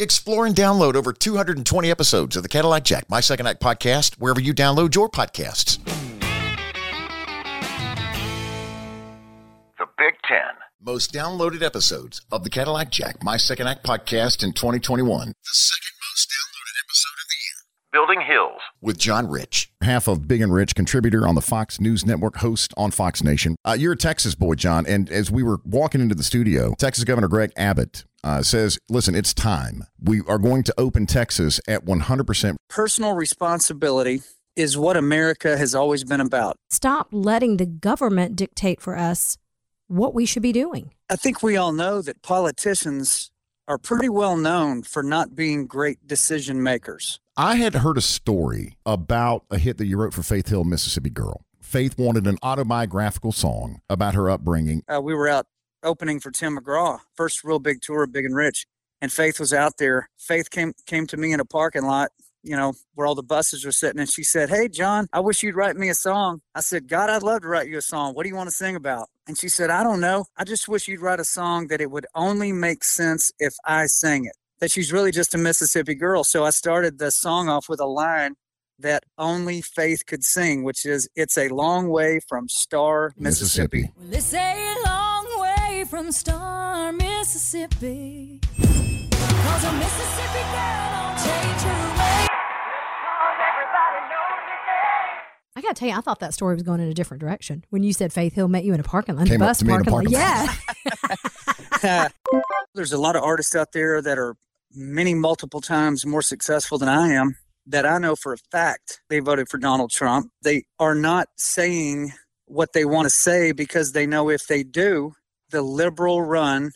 Explore and download over 220 episodes of the Cadillac Jack My Second Act podcast wherever you download your podcasts. The Big Ten. Most downloaded episodes of the Cadillac Jack My Second Act podcast in 2021. The second Building Hills with John Rich. Half of Big and Rich, contributor on the Fox News Network, host on Fox Nation. Uh, you're a Texas boy, John. And as we were walking into the studio, Texas Governor Greg Abbott uh, says, listen, it's time. We are going to open Texas at 100%. Personal responsibility is what America has always been about. Stop letting the government dictate for us what we should be doing. I think we all know that politicians are pretty well known for not being great decision makers. I had heard a story about a hit that you wrote for Faith Hill, Mississippi Girl. Faith wanted an autobiographical song about her upbringing. Uh, we were out opening for Tim McGraw, first real big tour of Big and Rich, and Faith was out there. Faith came came to me in a parking lot, you know, where all the buses were sitting, and she said, "Hey, John, I wish you'd write me a song." I said, "God, I'd love to write you a song. What do you want to sing about?" And she said, "I don't know. I just wish you'd write a song that it would only make sense if I sang it." That she's really just a Mississippi girl. So I started the song off with a line that only Faith could sing, which is "It's a long way from Star, Mississippi." Mississippi. Well, it's a long way from Star, Mississippi. Cause a Mississippi girl I gotta tell you, I thought that story was going in a different direction when you said Faith Hill met you in a parking lot, Came up bus to me in a parking lot. parking Yeah, There's a lot of artists out there that are many multiple times more successful than I am that I know for a fact they voted for Donald Trump. They are not saying what they want to say because they know if they do, the liberal run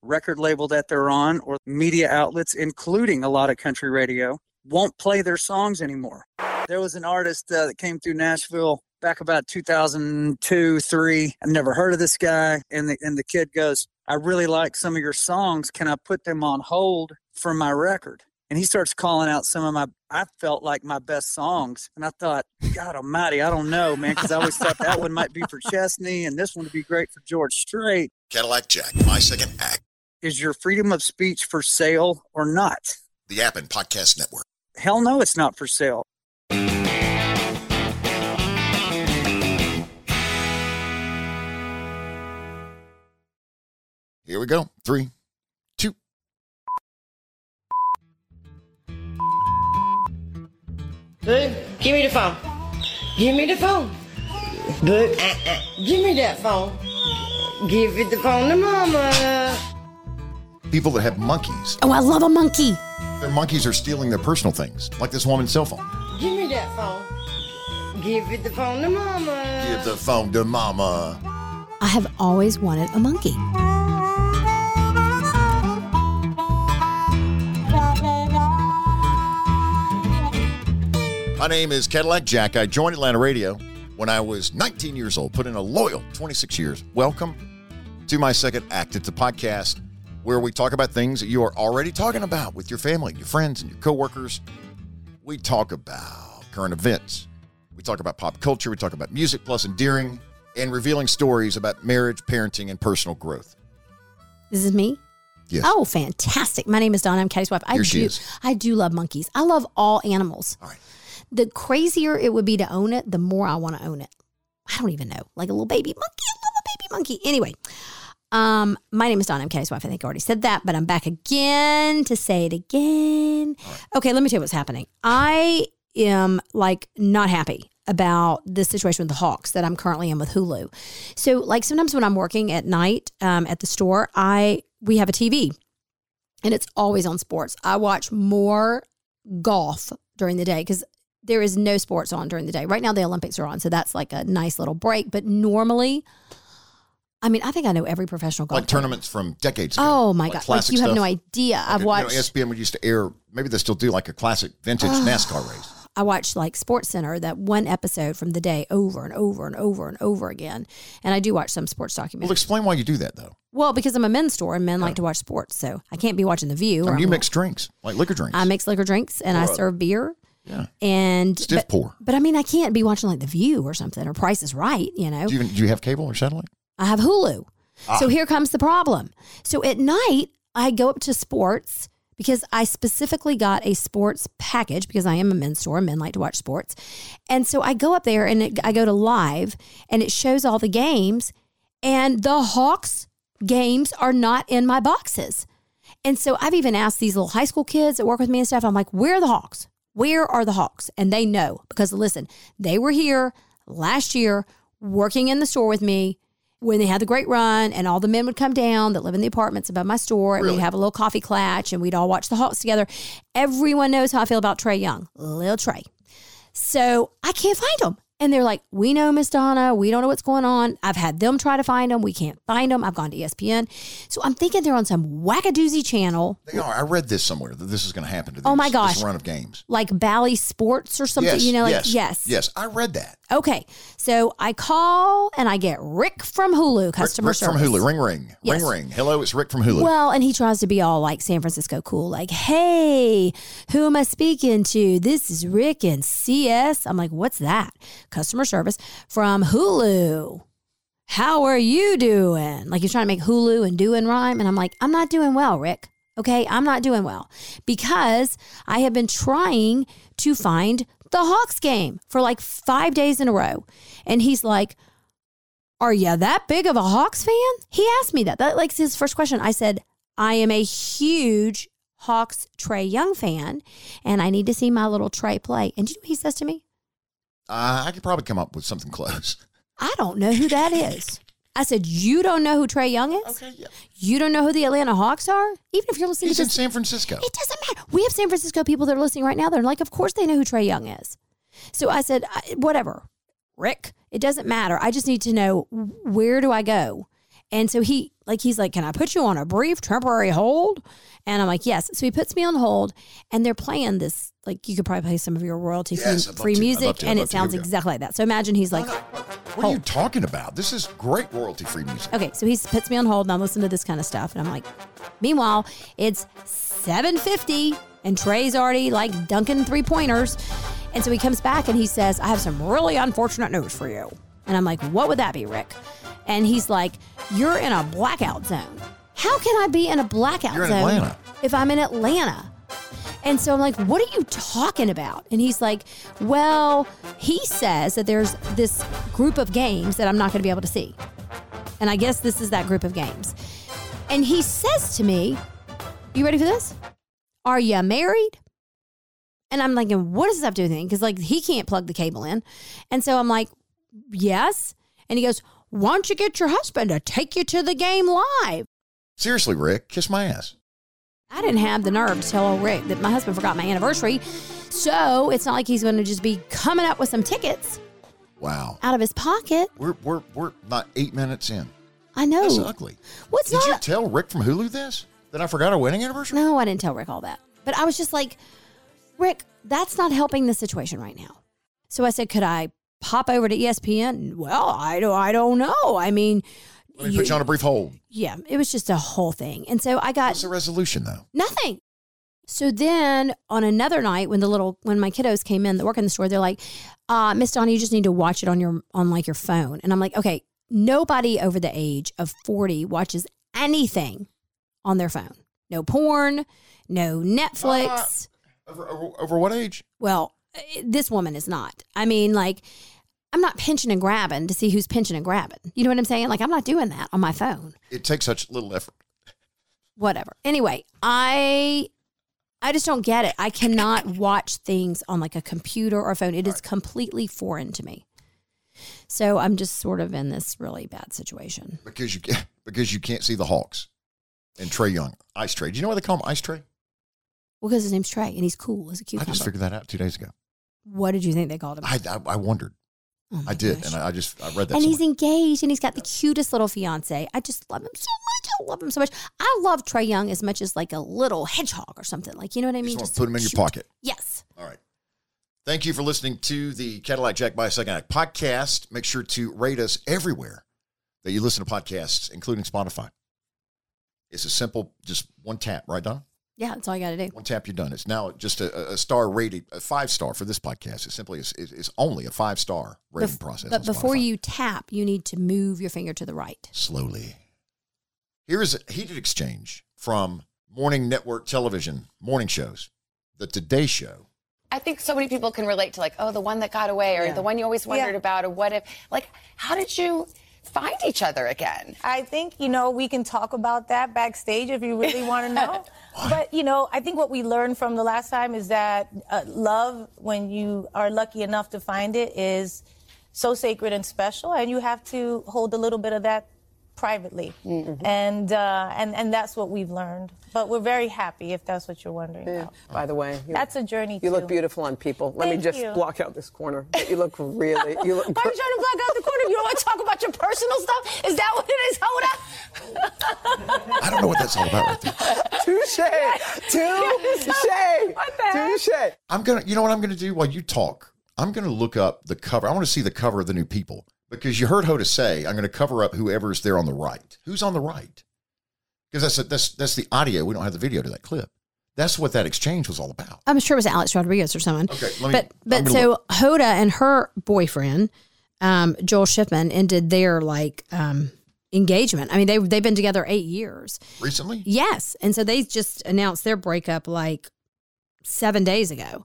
record label that they're on or media outlets, including a lot of country radio, won't play their songs anymore. There was an artist uh, that came through Nashville back about 2002, three. I've never heard of this guy. And the, and the kid goes, I really like some of your songs. Can I put them on hold for my record? And he starts calling out some of my, I felt like my best songs. And I thought, God almighty, I don't know, man, because I always thought that one might be for Chesney and this one would be great for George Strait. Cadillac Jack, My Second Act. Is your freedom of speech for sale or not? The app and podcast network. Hell no, it's not for sale. Here we go. Three, two. Boo, give me the phone. Give me the phone. Boo, uh, uh, give me that phone. Give it the phone to mama. People that have monkeys, Oh, I love a monkey. their monkeys are stealing their personal things, like this woman's cell phone. Give me that phone. Give it the phone to mama. Give the phone to mama. I have always wanted a monkey. My name is Cadillac Jack. I joined Atlanta Radio when I was 19 years old, put in a loyal 26 years. Welcome to my second act. It's a podcast where we talk about things that you are already talking about with your family, your friends, and your coworkers. We talk about current events. We talk about pop culture. We talk about music plus endearing and revealing stories about marriage, parenting, and personal growth. This is me. Yes. Oh, fantastic! My name is Donna. I'm Caddy's wife. I Here she do. is. I do love monkeys. I love all animals. All right. The crazier it would be to own it, the more I want to own it. I don't even know, like a little baby monkey. I love a baby monkey. Anyway, um, my name is Donna. I'm Caddy's wife. I think I already said that, but I'm back again to say it again. Okay, let me tell you what's happening. I am like not happy about this situation with the Hawks that I'm currently in with Hulu. So, like sometimes when I'm working at night um, at the store, I we have a TV and it's always on sports. I watch more golf during the day because there is no sports on during the day. Right now, the Olympics are on, so that's like a nice little break. But normally, I mean, I think I know every professional golf Like tournaments from decades ago. Oh my Like god! Like you have no stuff. idea. I've You know, watched. ESPN would used to air, maybe they still do like a classic vintage NASCAR race. I watched like Sports Center that one episode from the day over and over and over and over again. And I do watch some sports documentaries. Well, explain why you do that, though. Well, because I'm a men's store and men like to watch sports, so I can't be watching The View. I mean, you I'm- mix drinks, like liquor drinks. I mix liquor drinks and I serve beer. Yeah. And Stiff but, pour. but I mean, I can't be watching like The View or something or Price is Right. You know, Do you, even, do you have cable or satellite? I have Hulu. Ah. So here comes the problem. So at night, I go up to sports because I specifically got a sports package because I am a men's store. Men like to watch sports. And so I go up there and it, I go to live and it shows all the games and the Hawks games are not in my boxes. And so I've even asked these little high school kids that work with me and stuff, I'm like, where are the Hawks? Where are the Hawks? And they know because listen, they were here last year working in the store with me when they had the great run and all the men would come down that live in the apartments above my store and Really? we'd have a little coffee clatch and we'd all watch the Hawks together. Everyone knows how I feel about Trae Young, little Trae. So I can't find them. And they're like, we know Miss Donna. We don't know what's going on. I've had them try to find them. We can't find them. I've gone to ESPN. So I'm thinking they're on some wackadoozy channel They are. I read this somewhere that this is going to happen to these, Oh my this gosh. run of games. like Bally Sports or something, yes, you know, like yes, yes. yes. I read that. Okay. So I call and I get Rick from Hulu, customer Rick, Rick service. from Hulu. Ring, ring, Yes. ring, ring. Hello, it's Rick from Hulu. Well, and he tries to be all like San Francisco cool, like, hey, who am I speaking to? This is Rick and CS. I'm like, what's that? Customer service from Hulu. How are you doing? Like he's trying to make Hulu and doing rhyme. And I'm like, I'm not doing well, Rick. Okay. I'm not doing well because I have been trying to find the Hawks game for like five days in a row. And he's like, are you that big of a Hawks fan? He asked me that. That like his first question. I said, I am a huge Hawks Trae Young fan, and I need to see my little Trae play. And do you know he says to me? Uh, I could probably come up with something close. I don't know who that is. I said, You don't know who Trae Young is? Okay, yeah. You don't know who the Atlanta Hawks are? Even if you're listening He's to in San Francisco. it doesn't matter. We have San Francisco people that are listening right now. They're like, Of course they know who Trae Young is. So I said, I- Whatever, Rick, it doesn't matter. I just need to know where do I go? And so he, like, he's like, Can I put you on a brief temporary hold? And I'm like, Yes. So he puts me on hold, and they're playing this, like, you could probably play some of your royalty Yes, free, free to. Music, to. And it sounds exactly like that. So imagine he's like, What are you oh. talking about? This is great royalty free music. Okay, so he puts me on hold and I'm listening to this kind of stuff. And I'm like, meanwhile, it's 750 and Trae's already like dunking three pointers. And so he comes back and he says, I have some really unfortunate news for you. And I'm like, what would that be, Rick? And he's like, you're in a blackout zone. How can I be in a blackout You're in zone Atlanta. if I'm in Atlanta? And so I'm like, what are you talking about? And he's like, well, he says that there's this group of games that I'm not going to be able to see. And I guess this is that group of games. And he says to me, You ready for this? Are you married? And I'm thinking, What does this have to do with anything? Because, like, he can't plug the cable in. And so I'm like, Yes. And he goes, Why don't you get your husband to take you to the game live? Seriously, Rick, kiss my ass. I didn't have the nerve to tell old Rick that my husband forgot my anniversary. So it's not like he's going to just be coming up with some tickets Wow. out of his pocket. We're we're we're not eight minutes in. I know. That's ugly. What's not Did you tell Rick from Hulu this? That I forgot our wedding anniversary? No, I didn't tell Rick all that. But I was just like, Rick, that's not helping the situation right now. So I said, could I pop over to ESPN? Well, I don't, I don't know. I mean, Let me put you on a brief hold. yeah, it was just a whole thing. And so I got What's the resolution though? nothing. So then on another night when the little when my kiddos came in that work in the store, they're like, uh, Miss Donna, you just need to watch it on your on like your phone. And I'm like, okay, nobody over the age of 40 watches anything on their phone. No porn, no Netflix. Over, over, over what age? Well, this woman is not. I mean, like, I'm not pinching and grabbing to see who's pinching and grabbing. You know what I'm saying? Like, I'm not doing that on my phone. It takes such little effort. Whatever. Anyway, I I just don't get it. I cannot watch things on like a computer or a phone. It is completely foreign to me. So I'm just sort of in this really bad situation. Because you can't because you can't see the Hawks. And Trae Young. Ice Trae. Do you know why they call him Ice Trae? Well, because his name's Trae and he's cool as a cucumber. I just figured that out two days ago. what did you think they called him? I I, I wondered. Oh I did, gosh. and I, just I read that. and he's engaged and he's got the cutest little fiance. I just love him so much. I love him so much. I love Trae Young as much as like a little hedgehog or something. Like, you know what I You mean? just Just put him in your pocket. Yes. All right. Thank you for listening to the Cadillac Jack by Second Act podcast. Make sure to rate us everywhere that you listen to podcasts, including Spotify. It's a simple, just one tap, right, Donna? Yeah, that's all you got to do. One tap, you're done. It's now just a, a star rated, a five star for this podcast. It simply is, is, is only a five star rating Bef- process. But before Spotify. you tap, you need to move your finger to the right. slowly. Here is a heated exchange from morning network television, morning shows, the Today Show. I think so many people can relate to like, oh, the one that got away, or the one you always wondered Yeah. about, or what if? Like, how did you find each other again? I think, you know, we can talk about that backstage if you really want to know. but, you know, I think what we learned from the last time is that uh, love, when you are lucky enough to find it, is so sacred and special, and you have to hold a little bit of that privately. And, uh, and, and that's what we've learned. But we're very happy if that's what you're wondering about. By the way, That's a journey, too. you too. look beautiful on people. Let me just you. block out this corner. You look really. You look. Why are you trying to block out the corner? You don't want to talk about your personal stuff? Is that what it is, Hoda? I don't know what that's all about right there. Touche. Touche. What the? Touche. I'm gonna, you know what I'm gonna do while you talk? I'm gonna look up the cover. I want to see the cover of the new People because you heard Hoda say I'm gonna cover up whoever's there on the right. Who's on the right? Because that's that's that's the audio. We don't have the video to that clip. That's what that exchange was all about. I'm sure it was Alex Rodriguez or someone. Okay, let me- but but so Hoda and her boyfriend, um, Joel Schiffman, ended their like um, engagement. I mean, they they've been together eight years. Recently, Yes, and so they just announced their breakup like seven days ago.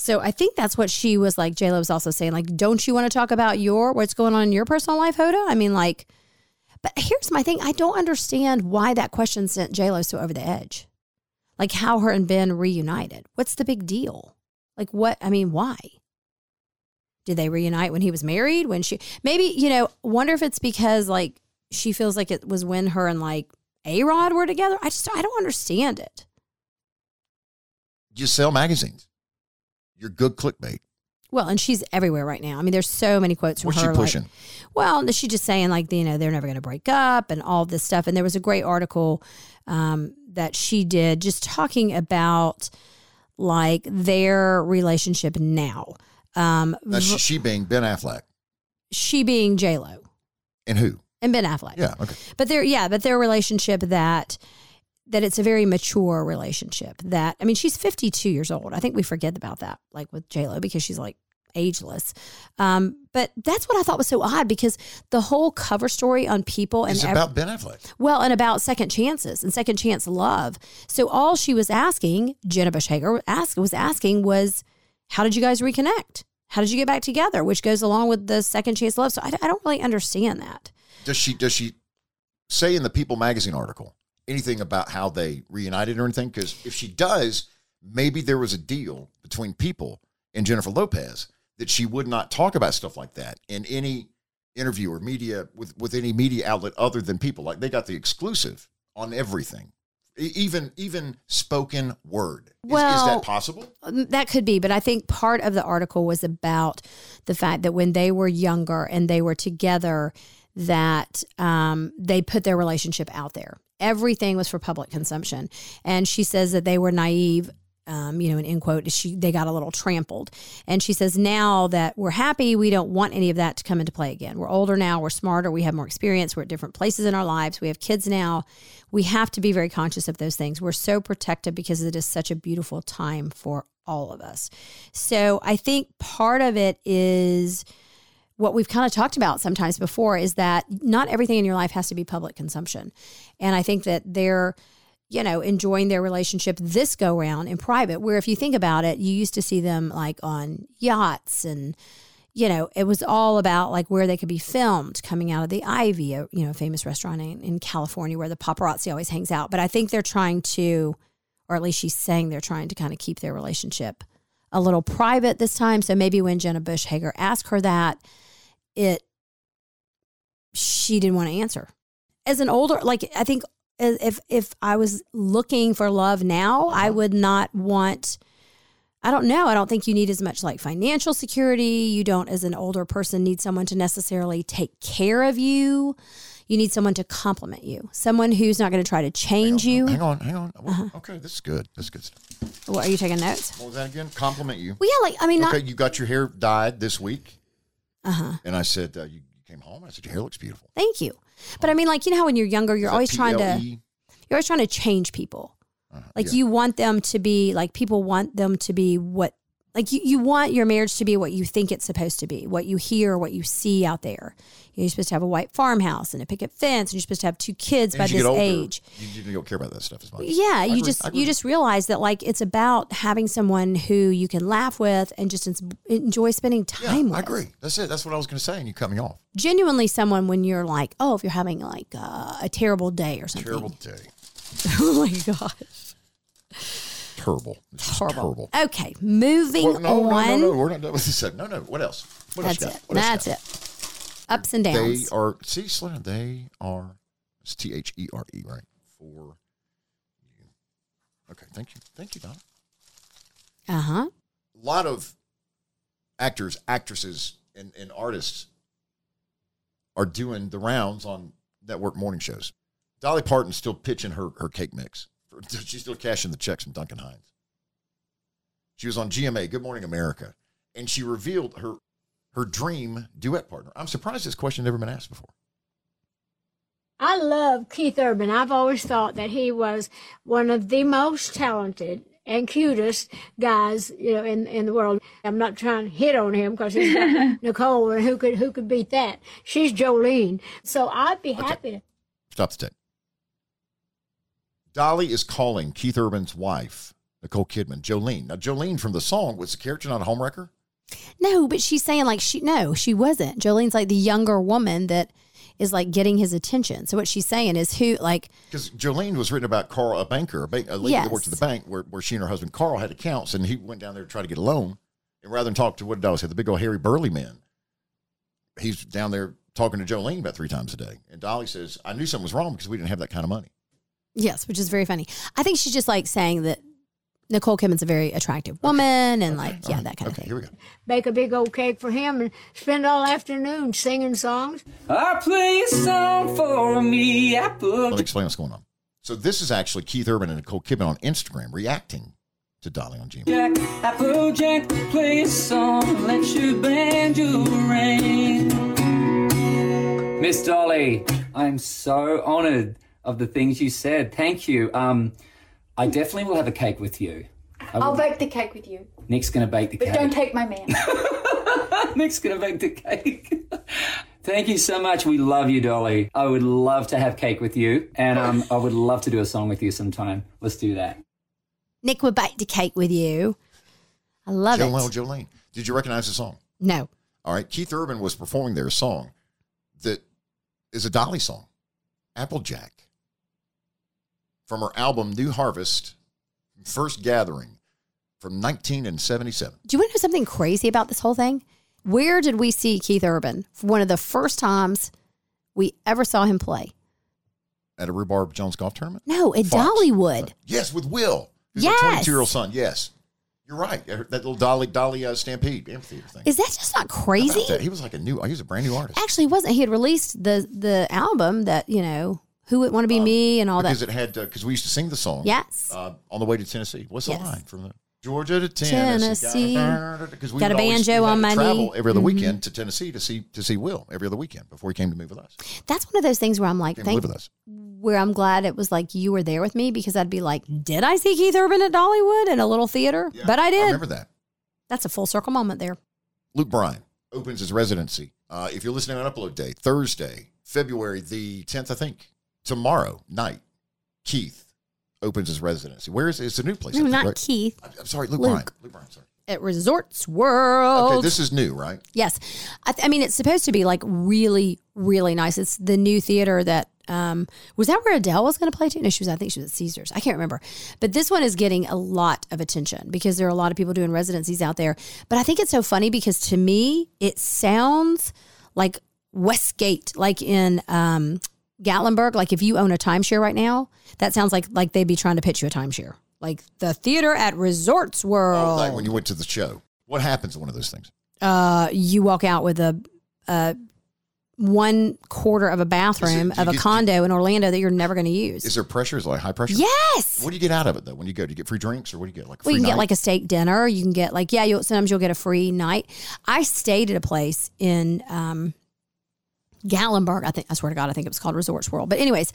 So I think that's what she was like. J Lo was also saying like, don't you want to talk about your what's going on in your personal life, Hoda? I mean, like, but here's my thing: I don't understand why that question sent J Lo so over the edge. Like how her and Ben reunited. What's the big deal? Like what? I mean, why? Did they reunite when he was married? When she maybe you know? Wonder if it's because like she feels like it was when her and like A Rod were together. I just I don't understand it. you sell magazines. You're good clickbait. Well, and she's everywhere right now. I mean, there's so many quotes from What's her. she pushing? Like, well, she's just saying like you know they're never going to break up and all this stuff. And there was a great article um, that she did just talking about like their relationship now. Um, v- she being Ben Affleck she being J Lo and who? and Ben Affleck. Yeah, okay. but they're yeah, but their relationship that that it's a very mature relationship. That I mean, she's 52 years old. I think we forget about that, like with J Lo, because she's like ageless. Um, but that's what I thought was so odd because the whole cover story on People and It's ev- about Ben Affleck. well, and about second chances and second chance love. So all she was asking, Jenna Bush Hager asked was asking was, how did you guys reconnect? How did you get back together? Which goes along with the second chance love. So I, I don't really understand that. Does she does she say in the People magazine article anything about how they reunited or anything? Because if she does, maybe there was a deal between People and Jennifer Lopez that she would not talk about stuff like that in any interview or media with with any media outlet other than People. Like they got the exclusive on everything, even even spoken word. Is, is that possible? Um, That could be, but I think part of the article was about the fact that when they were younger and they were together, that um, they put their relationship out there. Everything was for public consumption, and she says that they were naive. Um, you know, an end quote, she they got a little trampled, and she says now that we're happy, we don't want any of that to come into play again. We're older now, we're smarter, we have more experience, we're at different places in our lives, we have kids now. We have to be very conscious of those things. We're so protective because it is such a beautiful time for all of us. So I think part of it is what we've kind of talked about sometimes before is that not everything in your life has to be public consumption. And I think that they're, you know, enjoying their relationship this go round in private, where if you think about it, you used to see them like on yachts and, you know, it was all about like where they could be filmed coming out of the Ivy, a, you know, famous restaurant in, in California where the paparazzi always hangs out. But I think they're trying to, or at least she's saying they're trying to kind of keep their relationship a little private this time. So maybe when Jenna Bush Hager asked her that, it she didn't want to answer. As an older, like I think if if I was looking for love now, I would not want. I don't know. I don't think you need as much like financial security. You don't, as an older person, need someone to necessarily take care of you. You need someone to compliment you, someone who's not going to try to change you. Hang on, hang on. Uh-huh. Okay, this is good. This is good stuff. What, are you taking notes? What was that again? Compliment you. Well, yeah, like I mean, okay, not you got your hair dyed this week, uh huh. and I said uh, you came home. I said your hair looks beautiful. Thank you, but I mean, like you know how when you're younger, you're always trying to you're always trying to change people. Uh-huh, Like yeah. you want them to be like people want them to be what like you, you want your marriage to be what you think it's supposed to be, what you hear, what you see out there. You're supposed to have a white farmhouse and a picket fence, and you're supposed to have two kids And by this older, age. You, you don't care about that stuff as much. Yeah, you agree. just you just realize that like it's about having someone who you can laugh with and just enjoy spending time yeah, with. I agree. That's it. That's what I was going to say, and you cut me off. Genuinely, someone when you're like, oh, if you're having like uh, a terrible day or something. Terrible day. oh my gosh, Terrible. It's just horrible. terrible. Okay, moving Well, no, on. no, no, no. We're not done with this. No, no. What else? What That's else it. What else That's got? it. Ups and downs. They are see, down. They are it's T H E R E, right? For you. Okay, thank you. Thank you, Don. Uh huh. A lot of actors, actresses, and, and artists are doing the rounds on network morning shows. Dolly Parton's still pitching her, her cake mix. She's still cashing the checks from Duncan Hines. She was on GMA, Good Morning America, and she revealed her her dream duet partner. I'm surprised this question never been asked before. I love Keith Urban. I've always thought that he was one of the most talented and cutest guys, you know, in in the world. I'm not trying to hit on him because he's Nicole, and who could who could beat that? She's Jolene. So I'd be happy to. Stop the tape. Dolly is calling Keith Urban's wife, Nicole Kidman, Jolene. Now, Jolene from the song was the character not a homewrecker? No, but she's saying like she no, she wasn't. Jolene's like the younger woman that is like getting his attention. So what she's saying is who like Because Jolene was written about Carl, a banker, a, bank, a lady that worked at the bank where, where she and her husband Carl had accounts, and he went down there to try to get a loan. And rather than talk to what did Dolly say, the big old hairy burly man, he's down there talking to Jolene about three times a day. And Dolly says, I knew something was wrong because we didn't have that kind of money. Yes, which is very funny. I think she's just like saying that Nicole Kidman's a very attractive woman and like yeah, that kind of Okay, thing. here we go. Bake a big old cake for him and spend all afternoon singing songs. I play a song for me. I put Let me explain what's going on. So this is actually Keith Urban and Nicole Kidman on Instagram reacting to Dolly on GMA. Jack, Applejack, play a song, let your banjo ring. Miss Dolly, I'm so honored of the things you said. Thank you. Um, I definitely will have a cake with you. I I'll will- bake the cake with you, Nick's gonna bake the but cake. don't take my man. Nick's gonna bake the cake. Thank you so much. We love you, Dolly. I would love to have cake with you, and um, I would love to do a song with you sometime. Let's do that. Nick would bake the cake with you. I love Jolene, it. Jolene. Did you recognize the song? No. All right. Keith Urban was performing their song that is a Dolly song, Applejack, from her album New Harvest, First Gathering from 1977. Do you want to know something crazy about this whole thing? Where did we see Keith Urban? One of the first times we ever saw him play. At a Rhubarb Jones golf tournament? No, at Fox. Dollywood. Yes, with Will. His Yes. 22 year old son. Yes. You're right. That little Dolly Dolly uh, Stampede amphitheater thing. Is that just not crazy? that? He was like a new, he was a brand new artist. Actually, it wasn't. He had released the the album that you know, "Who Would Want to Be Me" and all because that. it had, because we used to sing the song. Yes. Uh, on the way to Tennessee. What's the Yes. line from the Georgia to Tennessee? Tennessee. Because we Got a banjo on my travel knee. every other Mhm. weekend to Tennessee to see to see Will every other weekend before he came to move with us. That's one of those things where I'm like, thank, with us. where I'm glad it was like you were there with me because I'd be like, did I see Keith Urban at Dollywood in a little theater? but I did. I remember that. That's a full circle moment there. Luke Bryan opens his residency. Uh, if you're listening on upload day, Thursday, February the 10th, I think, tomorrow night, Keith opens his residency. Where is it? It's a new place. No, think, not right? Keith. I'm, I'm sorry, Luke, Luke. Bryan. Luke Bryan, sorry. At Resorts World. Okay, this is new, right? Yes. I, th- I mean, it's supposed to be like really, really nice. It's the new theater that, um, was that where Adele was going to play too? No, she was, I think she was at Caesars. I can't remember. But this one is getting a lot of attention because there are a lot of people doing residencies out there. But I think it's so funny because to me, it sounds like Westgate, like in, um, Gatlinburg. Like if you own a timeshare right now, that sounds like, like they'd be trying to pitch you a timeshare. Like the theater at Resorts World. Like when you went to the show. What happens in one of those things? uh, you walk out with a, a one quarter of a bathroom it- of a get- condo in Orlando that you're never going to use. Is there pressure? Is like high pressure? Yes. What do you get out of it though? When you go, do you get free drinks or what do you get? Like a Well, you can night? get like a steak dinner. You can get like yeah. You'll, sometimes you'll get a free night. I stayed at a place in um, Gatlinburg. I think I swear to God, I think it was called Resorts World. But anyways,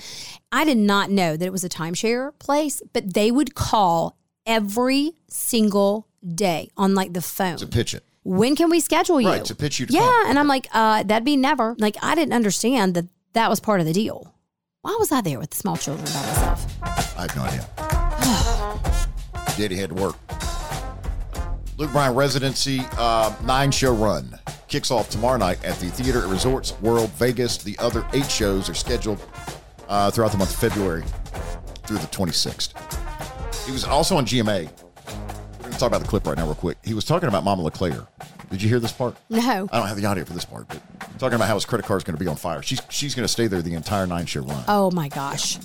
I did not know that it was a timeshare place. But they would call every single day on like the phone. To pitch it. when can we schedule you? Right, to pitch you to yeah, come. and I'm like, uh, that'd be never. Like, I didn't understand that that was part of the deal. Why was I there with the small children by myself? I have no idea. Daddy had to work. Luke Bryan residency uh, nine show run kicks off tomorrow night at the Theater at Resorts World Vegas. The other eight shows are scheduled uh, throughout the month of February through the 26th. He was also on GMA. We're going to talk about the clip right now, real quick. He was talking about Mama LeClaire. Did you hear this part? No. I don't have the audio for this part, but talking about how his credit card is going to be on fire. She's she's going to stay there the entire nine show run. Oh my gosh.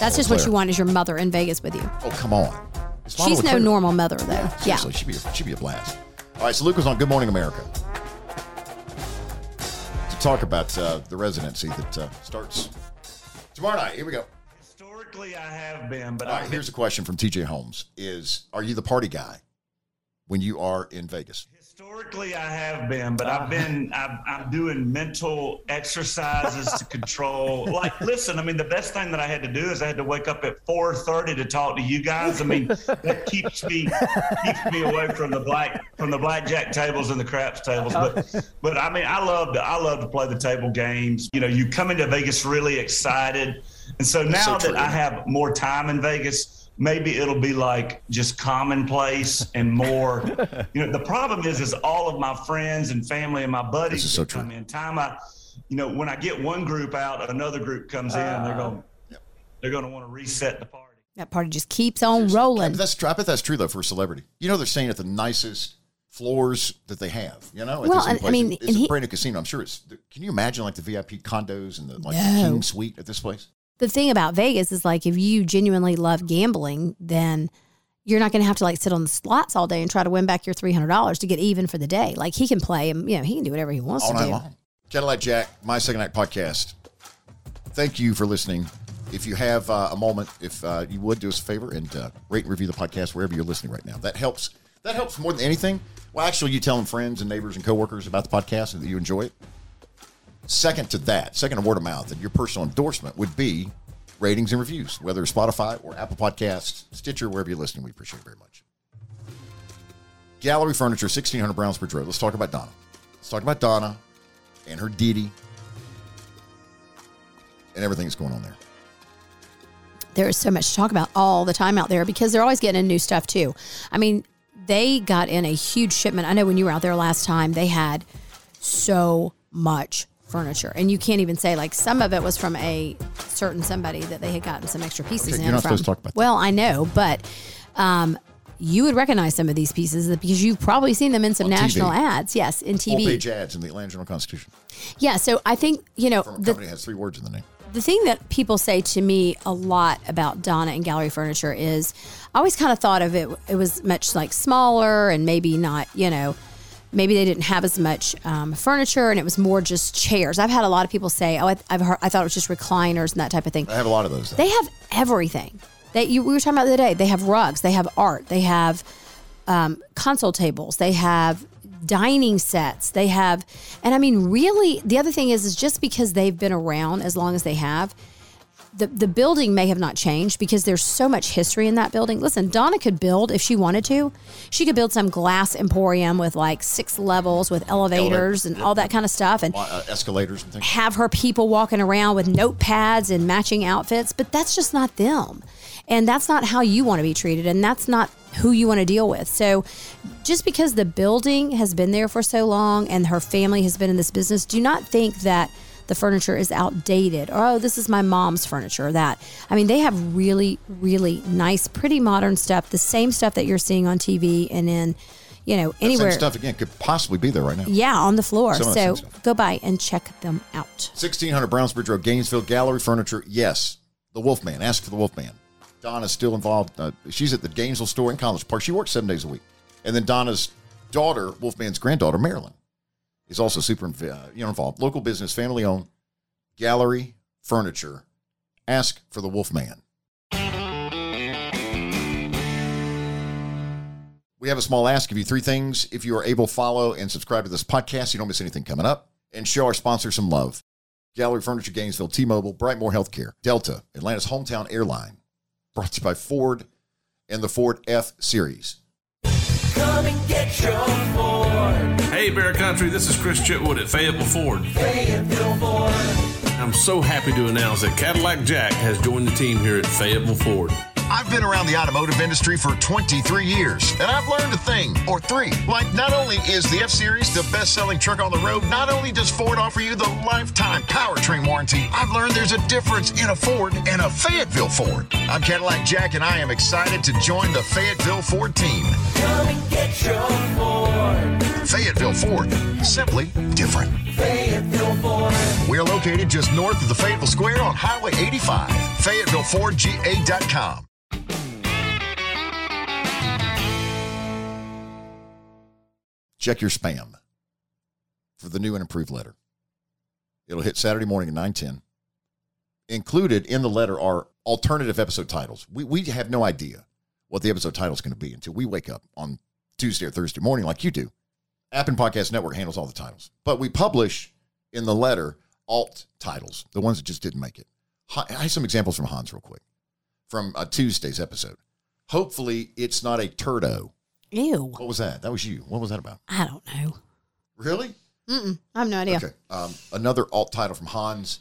That's just what you want is your mother in Vegas with you. Oh, come on. She's no normal mother, though. Yeah. Seriously, she'd be a, she'd be a blast. All right, so Luke was on Good Morning America talk about uh, the residency that uh, starts tomorrow night. Here we go. Historically, I have been, but All right, I've here's a question from TJ Holmes: Is are you the party guy when you are in Vegas? Historically, I have been, but I've uh-huh. been, I'm, I'm doing mental exercises to control. Like, listen, I mean, the best thing that I had to do is I had to wake up at 4:30 to talk to you guys. I mean, that keeps me keeps me away from the black from the blackjack tables and the craps tables. But, but I mean, I love to I love to play the table games. You know, you come into Vegas really excited, and so That's so now that I have more time in Vegas maybe it'll be like just commonplace and more you know the problem is is all of my friends and family and my buddies This is so that come in time i you know when i get one group out another group comes in they're ah. going they're going to want to reset the party That party just keeps on I rolling. bet that's true. I bet that's true though for a celebrity. You know, they're staying at the nicest floors that they have. You know, at Well, this new I mean, it's and a he- brand new casino. I'm sure it's. Can you imagine like the VIP condos and the like No. king suite at this place? The thing about Vegas is like if you genuinely love gambling, then you're not going to have to like sit on the slots all day and try to win back your three hundred dollars to get even for the day. Like he can play and you know he can do whatever he wants all to night do. long. Cadillac Jack, my second act podcast. Thank you for listening. If you have uh, a moment, if uh, you would do us a favor and uh, rate and review the podcast wherever you're listening right now, that helps. That helps more than anything. Well, actually, you telling friends and neighbors and coworkers about the podcast and that you enjoy it. Second to that, second to word of mouth, and your personal endorsement would be ratings and reviews, whether Spotify or Apple Podcasts, Stitcher, wherever you're listening. We appreciate it very much. Gallery Furniture, 1600 Brownsbridge Road. Let's talk about Donna. Let's talk about Donna and her Didi and everything that's going on there. there is so much to talk about all the time out there because they're always getting in new stuff too. I mean, they got in a huge shipment. I know when you were out there last time, they had so much furniture, and you can't even say like some of it was from a certain somebody that they had gotten some extra pieces Okay, in you're not from. supposed to talk about. Well, I know, but. Um, you would recognize some of these pieces because you've probably seen them in some On TV. national ads. Yes, in Full TV. page ads in the Atlanta Journal Constitution. Yeah, so I think, you know, From a the, company has three words in the name. the thing that people say to me a lot about Donna and Gallery Furniture is I always kind of thought of it, it was much like smaller and maybe not, you know, maybe they didn't have as much um, furniture and it was more just chairs. I've had a lot of people say, oh, I, I've heard, I thought it was just recliners and that type of thing. I have a lot of those. Though. They have everything. That you we were talking about the other day. They have rugs. They have art. They have um, console tables. They have dining sets. They have, and I mean, really, the other thing is, is just because they've been around as long as they have, the the building may have not changed because there's so much history in that building. Listen, Donna could build if she wanted to. She could build some glass emporium with like six levels with elevators and all that kind of stuff, and Uh, escalators and things. have her people walking around with notepads and matching outfits, but that's just not them. And that's not how you want to be treated. And that's not who you want to deal with. So just because the building has been there for so long and her family has been in this business, do not think that the furniture is outdated or, oh, this is my mom's furniture or that. I mean, they have really, really nice, pretty modern stuff, the same stuff that you're seeing on TV and in, you know, anywhere. stuff again could possibly be there right now. Yeah, on the floor. Some So go by and check them out. 1600 Brownsbridge Road, Gainesville Gallery Furniture. Yes, the Wolfman. Ask for the Wolfman. Donna's still involved. Uh, she's at the Gainesville store in College Park. She works seven days a week. And then Donna's daughter, Wolfman's granddaughter, Marilyn, is also super uh, you know, involved. Local business, family owned. Gallery Furniture. Ask for the Wolfman. We have a small ask of you three things. If you are able, follow and subscribe to this podcast. You don't miss anything coming up. And show our sponsor some love. Gallery Furniture Gainesville, T-Mobile, Brightmore Healthcare, Delta, Atlanta's hometown airline. Brought to you by Ford and the Ford F Series. Hey, Bear Country, this is Chris Chitwood at Fayetteville Ford. Fayetteville Ford. I'm so happy to announce that Cadillac Jack has joined the team here at Fayetteville Ford. I've been around the automotive industry for 23 years, and I've learned a thing or three. Like, not only is the F Series the best selling truck on the road, not only does Ford offer you the lifetime powertrain warranty, I've learned there's a difference in a Ford and a Fayetteville Ford. I'm Cadillac Jack, and I am excited to join the Fayetteville Ford team. Come and get your Ford. Fayetteville Ford, simply different. Fayetteville Ford. We're located just north of the Fayetteville Square on Highway 85. FayettevilleFordGA.com. Check your spam for the new and improved letter. It'll hit Saturday morning at 910. Included in the letter are alternative episode titles. We, we have no idea what the episode title is going to be until we wake up on Tuesday or Thursday morning like you do. App and Podcast Network handles all the titles. But we publish in the letter alt titles, the ones that just didn't make it. I have some examples from Hans real quick from a Tuesday's episode. Hopefully, it's not a turdo. Ew. What was that? That was you. What was that about? I don't know. Really? Mm-mm. I have no idea. Okay. Um, another alt title from Hans.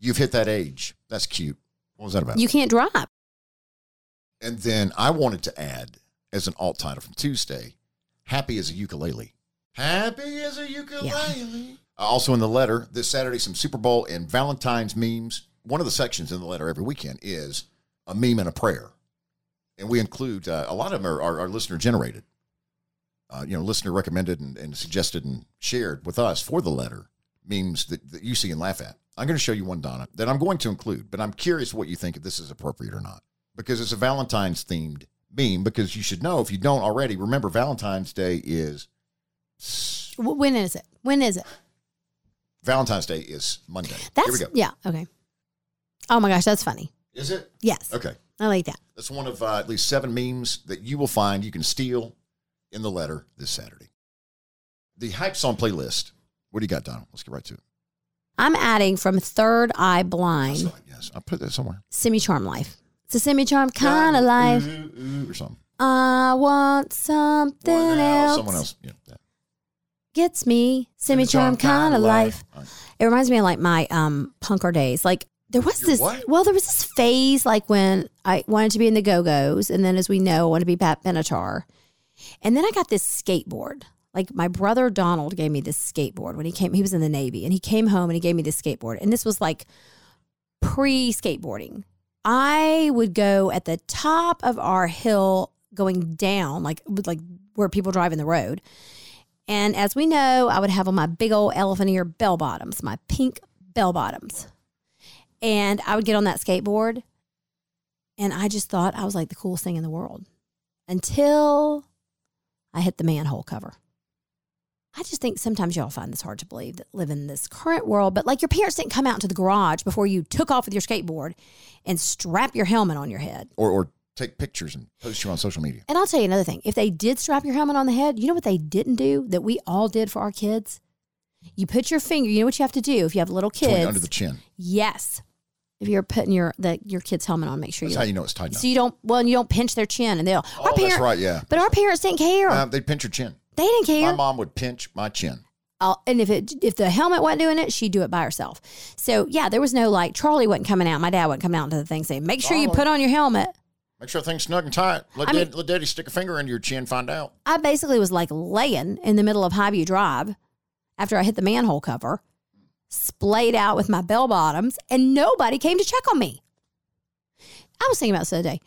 You've hit that age. That's cute. What was that about? You can't drive. and then I wanted to add as an alt title from Tuesday, "Happy as a ukulele." Happy as a ukulele. Uh, also in the letter this Saturday, some Super Bowl and Valentine's memes. One of the sections in the letter every weekend is a meme and a prayer, and we include uh, a lot of them are, are, are listener generated. Uh, you know, listener recommended and, and suggested and shared with us for the letter memes that, that you see and laugh at. I'm going to show you one, Donna, that I'm going to include, but I'm curious what you think if this is appropriate or not because it's a Valentine's themed meme. Because you should know if you don't already, remember Valentine's Day is When is it? When is it? Valentine's Day is Monday. That's Here we go. yeah. Okay. Oh my gosh, that's funny. Is it? Yes. Okay. I like that. That's one of uh, at least seven memes that you will find you can steal in the letter this Saturday. The hype song playlist. What do you got, Donald? Let's get right to it. I'm adding from Third Eye Blind, Yes, I put that somewhere. Semi-Charmed Life. It's a semi charm kind of life. Ooh, ooh, or something. I want something Or else. Someone else. Yeah. that. Gets me semi charm kind of life. It reminds me of like my um punker days. Like there was Your this what? well, there was this phase like when I wanted to be in the Go Go's, and then as we know, I wanted to be Pat Benatar. And then I got this skateboard. Like my brother Donald gave me this skateboard when he came. He was in the Navy, and he came home and he gave me this skateboard. And this was like pre skateboarding. I would go at the top of our hill going down, like like where people drive in the road. And as we know, I would have on my big old elephant ear bell bottoms, my pink bell bottoms. And I would get on that skateboard and I just thought I was like the coolest thing in the world until I hit the manhole cover. I just think sometimes y'all find this hard to believe that live in this current world, but like your parents didn't come out into the garage before you took off with your skateboard and strap your helmet on your head. Or, or take pictures and post you on social media. And I'll tell you another thing. If they did strap your helmet on the head, you know what they didn't do that we all did for our kids? You put your finger, you know what you have to do if you have little kids. under the chin. yes. If you're putting your the, your kid's helmet on, make sure That's you how you know it's tight up. So you don't well, and you don't pinch their chin and they'll Oh, that's right, yeah. But our parents didn't care. Um, they'd pinch your chin. they didn't care. My mom would pinch my chin. Uh, and if it if the helmet wasn't doing it, she'd do it by herself. So yeah, there was no like Charlie wasn't coming out. My dad wasn't coming out into the thing saying, "Make sure you put on your helmet." Make sure things snug and tight. Let, I dad, mean- let daddy stick a finger into your chin, find out. I basically was like laying in the middle of Highview Drive after I hit the manhole cover, splayed out with my bell bottoms, and nobody came to check on me. I was thinking about this the other day.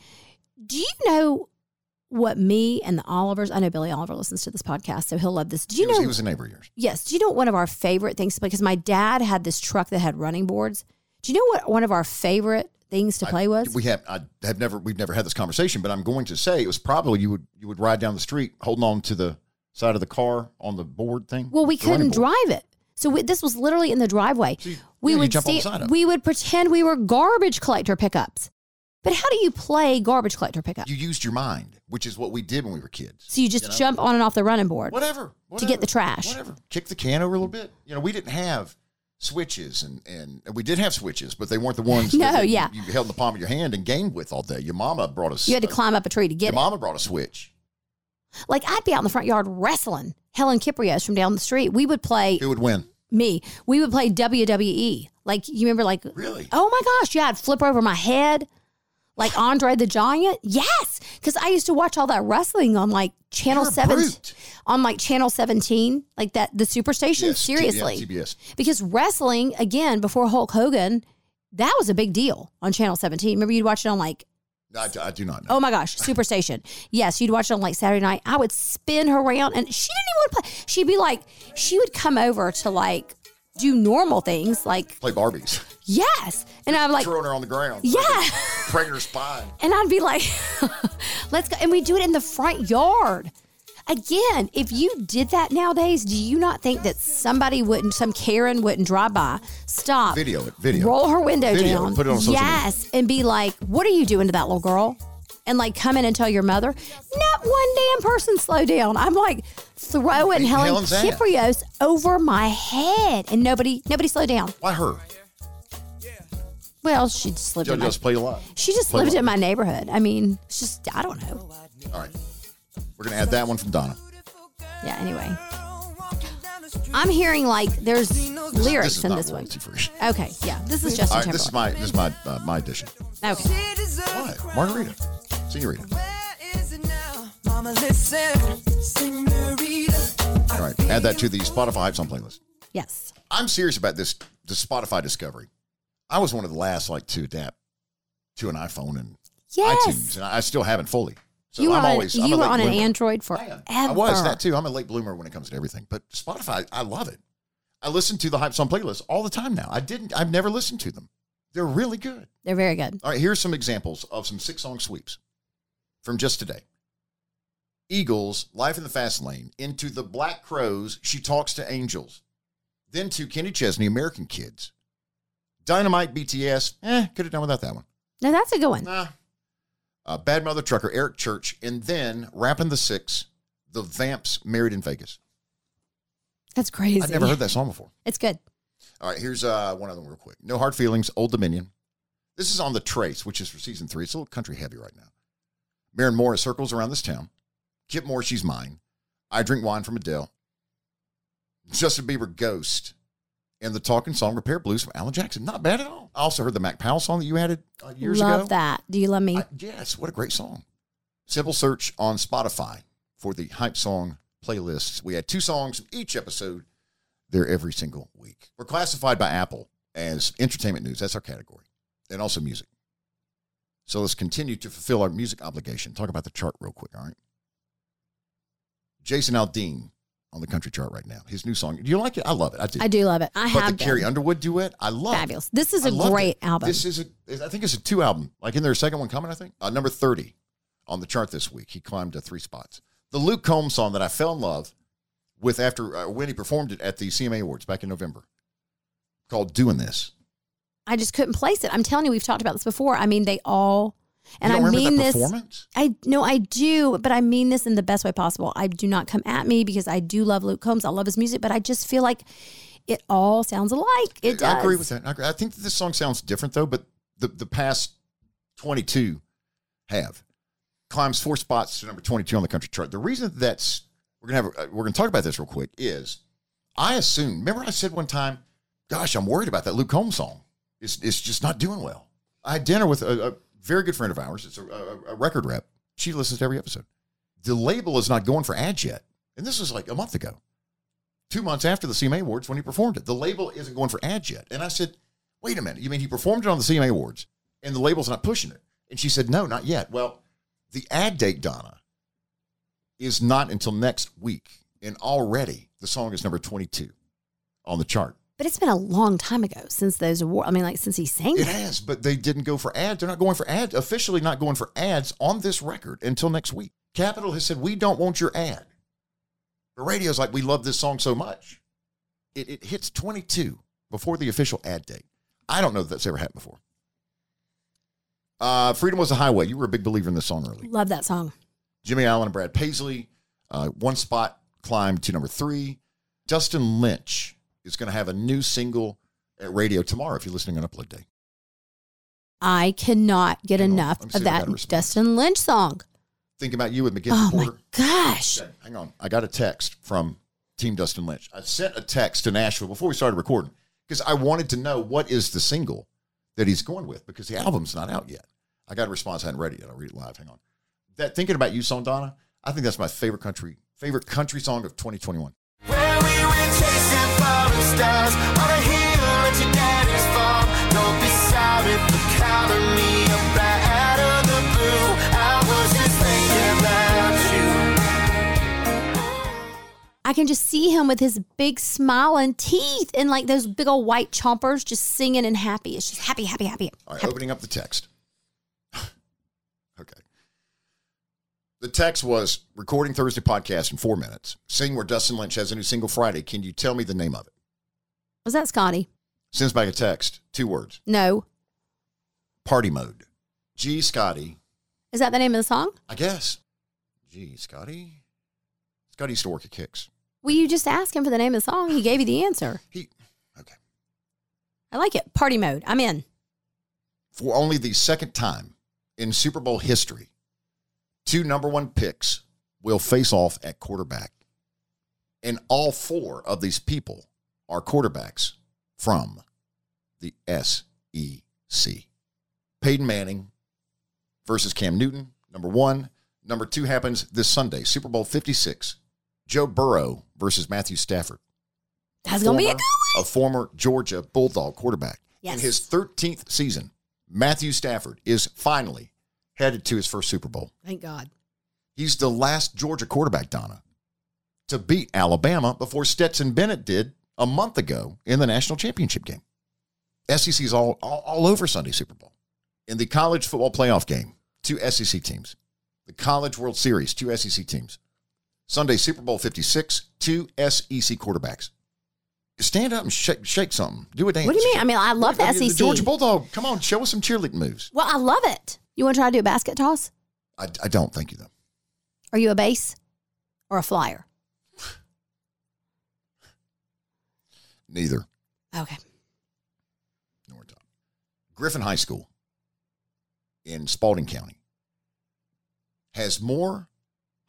Do you know what me and the Olivers? I know Billy Oliver listens to this podcast, so he'll love this. Do you he, was, know? he was a neighbor of yours. Yes. Do you know one of our favorite things? Because my dad had this truck that had running boards. Do you know what one of our favorite things to play was? We have I have never we've never had this conversation, but I'm going to say it was probably you would you would ride down the street holding on to the side of the car on the board thing. Well, we couldn't board. drive it. So we, this was literally in the driveway. we yeah, would jump on the sta- side of we would pretend we were garbage collector pickups. But how do you play garbage collector pickup? You used your mind, which is what we did when we were kids. so you just know? jump on and off the running board. Whatever, To get the trash. Whatever. Kick the can over a little bit. You know, we didn't have switches and, and and we did have switches, but they weren't the ones No, that yeah. you, you held in the palm of your hand and gamed with all day. Your mama brought us You had to climb up a tree to your get it. Your mama brought a switch. Like I'd be out in the front yard wrestling Helen Kiprios from down the street. We would play Who would win? me. We would play WWE. Like you remember, like Really? Oh my gosh, yeah, I'd flip over my head. Like Andre the Giant, yes, because I used to watch all that wrestling on like Channel You're a Seven, brute. on like Channel Seventeen, like that the Superstation. Yes, T- yeah, Seriously, TBS. because wrestling again before Hulk Hogan, that was a big deal on Channel Seventeen. Remember you'd watch it on like I, I do not know. Oh my gosh, Superstation. Yes, you'd watch it on like Saturday night. I would spin her around and she didn't even want to play. She'd be like, she would come over to like do normal things like, Play Barbies. yes. And I'm like, Throwing her on the ground. yeah. Breaking her spine. And I'd be like, let's go. And we do it in the front yard. Again, if you did that nowadays, do you not think that somebody wouldn't, some Karen wouldn't drive by, stop, Video it. Video. roll her window Video down, put it on social media. yes, and be like, "What are you doing to that little girl?" And like come in and tell your mother. Not one damn person slow down. I'm like throwing Beat Helen. Kiprios over my head, and nobody nobody slowed down. Why her? Well, she just lived in Just, my, play a lot. she just play lived in my neighborhood. I mean, it's just I don't know. All right. We're going to add that one from Donna. Yeah. Anyway, I'm hearing like there's lyrics this is in this one. free. Okay. Yeah. This is Justin All right, this is my this is my uh, my edition. Okay. What? Margarita. Senorita. Mama, listen, senorita. All right. Add that to the Spotify Hype Song playlist. Yes. I'm serious about this the Spotify discovery. I was one of the last like to adapt to an iPhone and Yes. iTunes, and I still haven't fully. So you were I'm on, always I'm you were late on an bloomer. Android forever. I was that too. I'm a late bloomer when it comes to everything. But Spotify, I love it. I listen to the Hype Song playlist all the time now. I didn't. I've never listened to them. They're really good. They're very good. All right, here's some examples of some six song sweeps from just today. Eagles, Life in the Fast Lane, into the Black Crowes, She Talks to Angels. Then to Kenny Chesney, American Kids. Dynamite BTS, eh, could have done without that one. No, that's a good one. Nah. Uh, Bad Mother Trucker, Eric Church, and then Rapping the Six, The Vamps, Married in Vegas. That's crazy. I've never heard that song before. It's good. All right, here's uh, one of them real quick. No Hard Feelings, Old Dominion. This is on The Trace, which is for season three. It's a little country heavy right now. Maren Morris circles around this town. Kip Moore, She's Mine. I Drink Wine from Adele. Justin Bieber, Ghost. And the talking song Repair Blues from Alan Jackson. Not bad at all. I also heard the Mac Powell song that you added uh, years Love ago. Love that. Do you love me? I- yes, what a great song. Simple search on Spotify for the Hype Song playlists. We had two songs from each episode there every single week. We're classified by Apple as entertainment news. That's our category. And also music. So let's continue to fulfill our music obligation. Talk about the chart real quick, all right? Jason Aldean on the country chart right now. His new song. Do you like it? I love it. I do. I do love it. I but have the Carrie been. Underwood duet, I love. It. Fabulous. This is I a great it. album. This is a, I think it's a two album. Like in their second one coming, I think. Uh, number 30 on the chart this week. He climbed to three spots. The Luke Combs song that I fell in love with after uh, when he performed it at the CMA Awards back in November called Doing This. I just couldn't place it. I'm telling you, we've talked about this before. I mean, they all, and I mean this. performance? I no, I do, but I mean this in the best way possible. I do not come at me because I do love Luke Combs. I love his music, but I just feel like it all sounds alike. It does. I agree with that. I, agree. I think that this song sounds different though, but the, the past 22 have climbs four spots to number 22 on the country chart. The reason that's we're gonna have uh, we're gonna talk about this real quick is I assume. Remember, I said one time, "Gosh, I'm worried about that Luke Combs song. It's it's just not doing well." I had dinner with a, a very good friend of ours. It's a, a, a record rep. She listens to every episode. The label is not going for ads yet, and this was like a month ago two months after the CMA Awards when he performed it. The label isn't going for ads yet. And I said, wait a minute. You mean he performed it on the CMA Awards and the label's not pushing it? And she said, no, not yet. Well, the ad date, Donna, is not until next week. And already the song is number 22 on the chart. But it's been a long time ago since those awards. I mean, like since he sang It that. has, but they didn't go for ads. They're not going for ads, officially not going for ads on this record until next week. Capitol has said, we don't want your ad. The radio's like, we love this song so much. It, it hits 22 before the official ad date. I don't know that that's ever happened before. Uh, Freedom was a highway. You were a big believer in this song early. Love that song. Jimmie Allen and Brad Paisley, uh, one spot climbed to number three. Dustin Lynch is going to have a new single at radio tomorrow if you're listening on Upload Day. I cannot get enough me see of that. Dustin Lynch song. Thinking about you with MacKenzie Oh my Porter. gosh. Hang on. I got a text from Team Dustin Lynch. I sent a text to Nashville before we started recording because I wanted to know what is the single that he's going with because the album's not out yet. I got a response. I hadn't read it yet. I'll read it live. Hang on. That thinking about you song, Donna. I think that's my favorite country favorite country song of 2021. Where we went chasing falling stars on a hill at your daddy's farm. Don't be sorry for calling me a bat out of the blue. I was just thinking about you. I can just see him with his big smiling teeth and like those big old white chompers just singing and happy. It's just happy, happy, happy. All right, opening up the text. okay. The text was recording Thursday podcast in four minutes. Sing where Dustin Lynch has a new single Friday. Can you tell me the name of it? Was that Scotty? Sends back a text, two words. No. Party mode. G Scotty. Is that the name of the song? I guess. Gee, Scotty. Scotty used to work at Kicks. Well, you just asked him for the name of the song. He gave you the answer. He okay. I like it. Party mode. I'm in. For only the second time in Super Bowl history, two number one picks will face off at quarterback. And all four of these people are quarterbacks from the SEC. Peyton Manning versus Cam Newton, number one. Number two happens this Sunday, Super Bowl 56. Joe Burrow versus Matthew Stafford. That's going to be a good a former Georgia Bulldog quarterback. Yes. In his 13th season, Matthew Stafford is finally headed to his first Super Bowl. Thank God. He's the last Georgia quarterback, Donna, to beat Alabama before Stetson Bennett did a month ago in the national championship game. SEC's all, all, all over Sunday Super Bowl. In the college football playoff game, two SEC teams. The College World Series, two SEC teams. Sunday Super Bowl 56, two SEC quarterbacks. Stand up and shake, shake something. Do a dance. What do you mean? I mean, I love the SEC. Georgia Bulldog, come on, show us some cheerleading moves. Well, I love it. You want to try to do a basket toss? I, I don't, thank you, though. Are you a base or a flyer? Neither. Okay. Griffin High School in Spalding County has more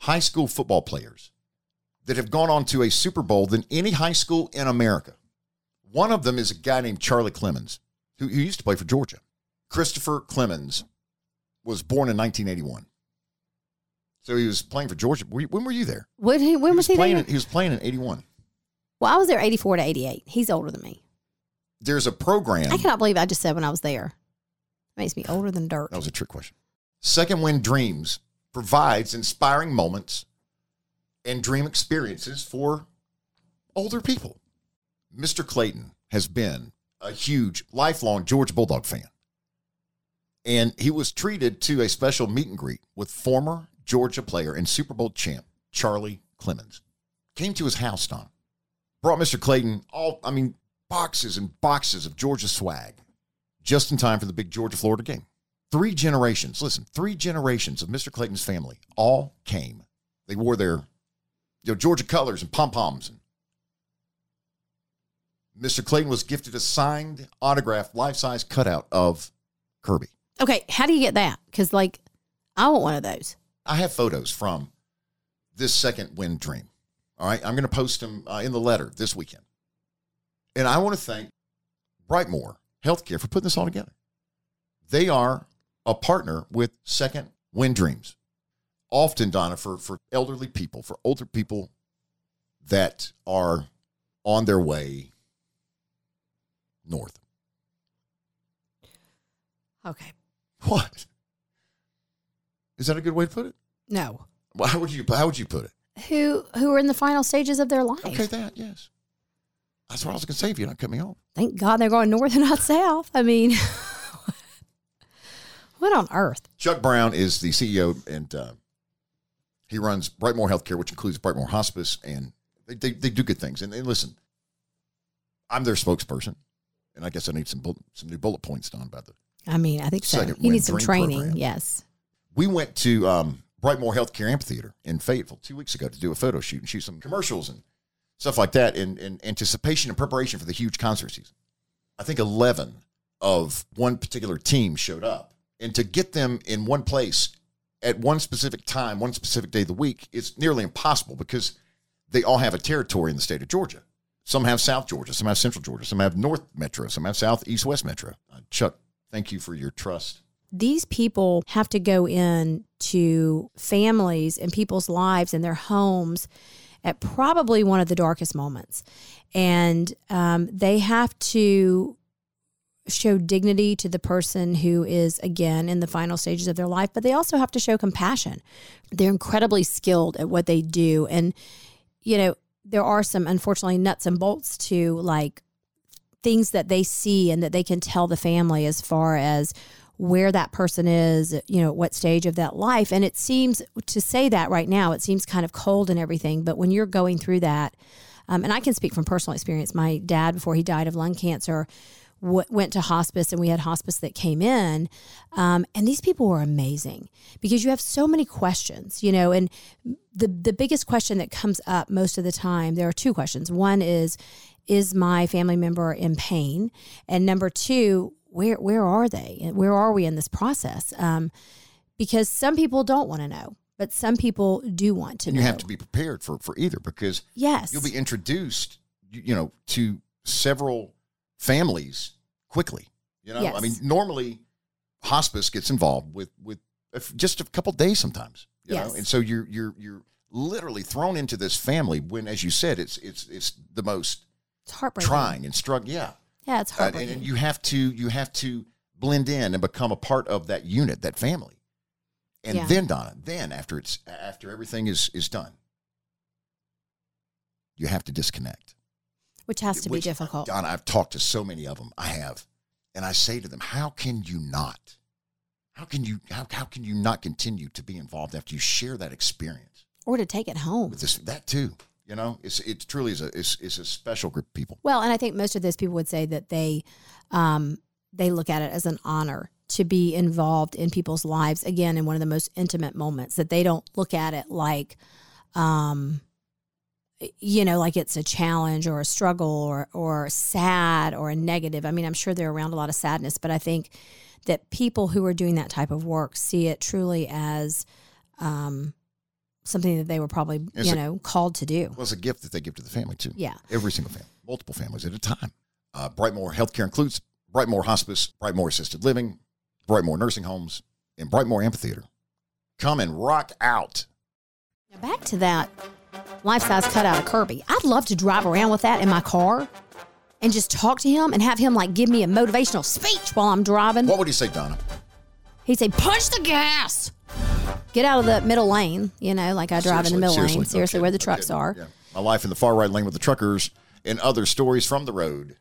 high school football players that have gone on to a Super Bowl than any high school in America. One of them is a guy named Charlie Clemons, who, who used to play for Georgia. Christopher Clemons was born in 1981. So he was playing for Georgia. When were you there? When, he, when was he playing there? he was playing in 81. Well, I was there 84 to 88. He's older than me. There's a program. I cannot believe I just said when I was there. Makes me older than dirt. That was a trick question. Second Wind Dreams provides inspiring moments and dream experiences for older people. Mr. Clayton has been a huge, lifelong Georgia Bulldog fan. And he was treated to a special meet and greet with former Georgia player and Super Bowl champ Charlie Clemons. Came to his house, Don. Brought Mr. Clayton all, I mean, boxes and boxes of Georgia swag just in time for the big Georgia Florida game. Three generations, listen, three generations of Mr. Clayton's family all came. They wore their you know, Georgia colors and pom poms. And Mr. Clayton was gifted a signed, autographed, life size cutout of Kirby. Okay, how do you get that? Because, like, I want one of those. I have photos from this second wind dream. All right, I'm going to post them uh, in the letter this weekend. And I want to thank Brightmore Healthcare for putting this all together. They are a partner with Second Wind Dreams. Often, Donna, for, for elderly people, for older people that are on their way north. Okay. What? Is that a good way to put it? No. Well, how would you how would you put it? Who who are in the final stages of their life? Okay, that yes. That's what I was going to say if you're not cut me off. Thank God they're going north and not south. I mean, what on earth? Chuck Brown is the CEO, and uh, he runs Brightmore Healthcare, which includes Brightmore Hospice, and they, they, they do good things. And, and listen, I'm their spokesperson, and I guess I need some bullet, some new bullet points done about the. I mean, I think so. You need some training. program. Yes. We went to um, Brightmore Healthcare Amphitheater in Fayetteville two weeks ago to do a photo shoot and shoot some commercials and stuff like that in, in anticipation and preparation for the huge concert season. I think 11 of one particular team showed up. And to get them in one place at one specific time, one specific day of the week, it's nearly impossible because they all have a territory in the state of Georgia. Some have South Georgia, some have Central Georgia, some have North Metro, some have South, East, West Metro. Uh, Chuck, thank you for your trust. These people have to go in to families and people's lives and their homes at probably one of the darkest moments. And um, they have to show dignity to the person who is again in the final stages of their life but they also have to show compassion. They're incredibly skilled at what they do. And you know there are some unfortunately nuts and bolts to like things that they see and that they can tell the family as far as where that person is, you know, what stage of that life. And it seems to say that right now, it seems kind of cold and everything. But when you're going through that, um, and I can speak from personal experience, my dad, before he died of lung cancer, w- went to hospice and we had hospice that came in. Um, and these people were amazing because you have so many questions, you know, and the, the biggest question that comes up most of the time, there are two questions. One is, is my family member in pain? And number two, where where are they? And Where are we in this process? Um, because some people don't want to know, but some people do want to And know. you have to be prepared for, for either because Yes. you'll be introduced, you, know, to several families quickly. You know, I mean, normally hospice gets involved with with just a couple days sometimes. You Yes. know, and so you're you're you're literally thrown into this family when, as you said, it's it's it's the most it's heartbreaking. trying and struggling. Yeah, Yeah, it's Uh, and, and you have to you have to blend in and become a part of that unit, that family. And Yeah. then Donna, then after it's after everything is is done, you have to disconnect. which has to Which, be difficult. Donna, I've talked to so many of them. I have, and I say to them, "How can you not? How can you how, how can you not continue to be involved after you share that experience or to take it home. with this that too? You know, it's it truly is a it's, it's a special group of people. Well, and I think most of those people would say that they um, they look at it as an honor to be involved in people's lives again in one of the most intimate moments. That they don't look at it like, um, you know, like it's a challenge or a struggle or or sad or a negative. I mean, I'm sure they're around a lot of sadness, but I think that people who are doing that type of work see it truly as um, something that they were probably It's you a- know called to do. Well, it's a gift that they give to the family too. Yeah. every single family, multiple families at a time. Uh, Brightmore Healthcare includes Brightmore Hospice, Brightmore Assisted Living, Brightmore Nursing Homes, and Brightmore Amphitheater. Come and rock out. Now back to that life size cutout of Kirby. I'd love to drive around with that in my car and just talk to him and have him like give me a motivational speech while I'm driving. What would you say, Donna? He'd say, punch the gas. Get out of the middle lane, you know, like I drive in the middle lane. Seriously, no where the trucks no are. Yeah. My life in the far right lane with the truckers and other stories from the road.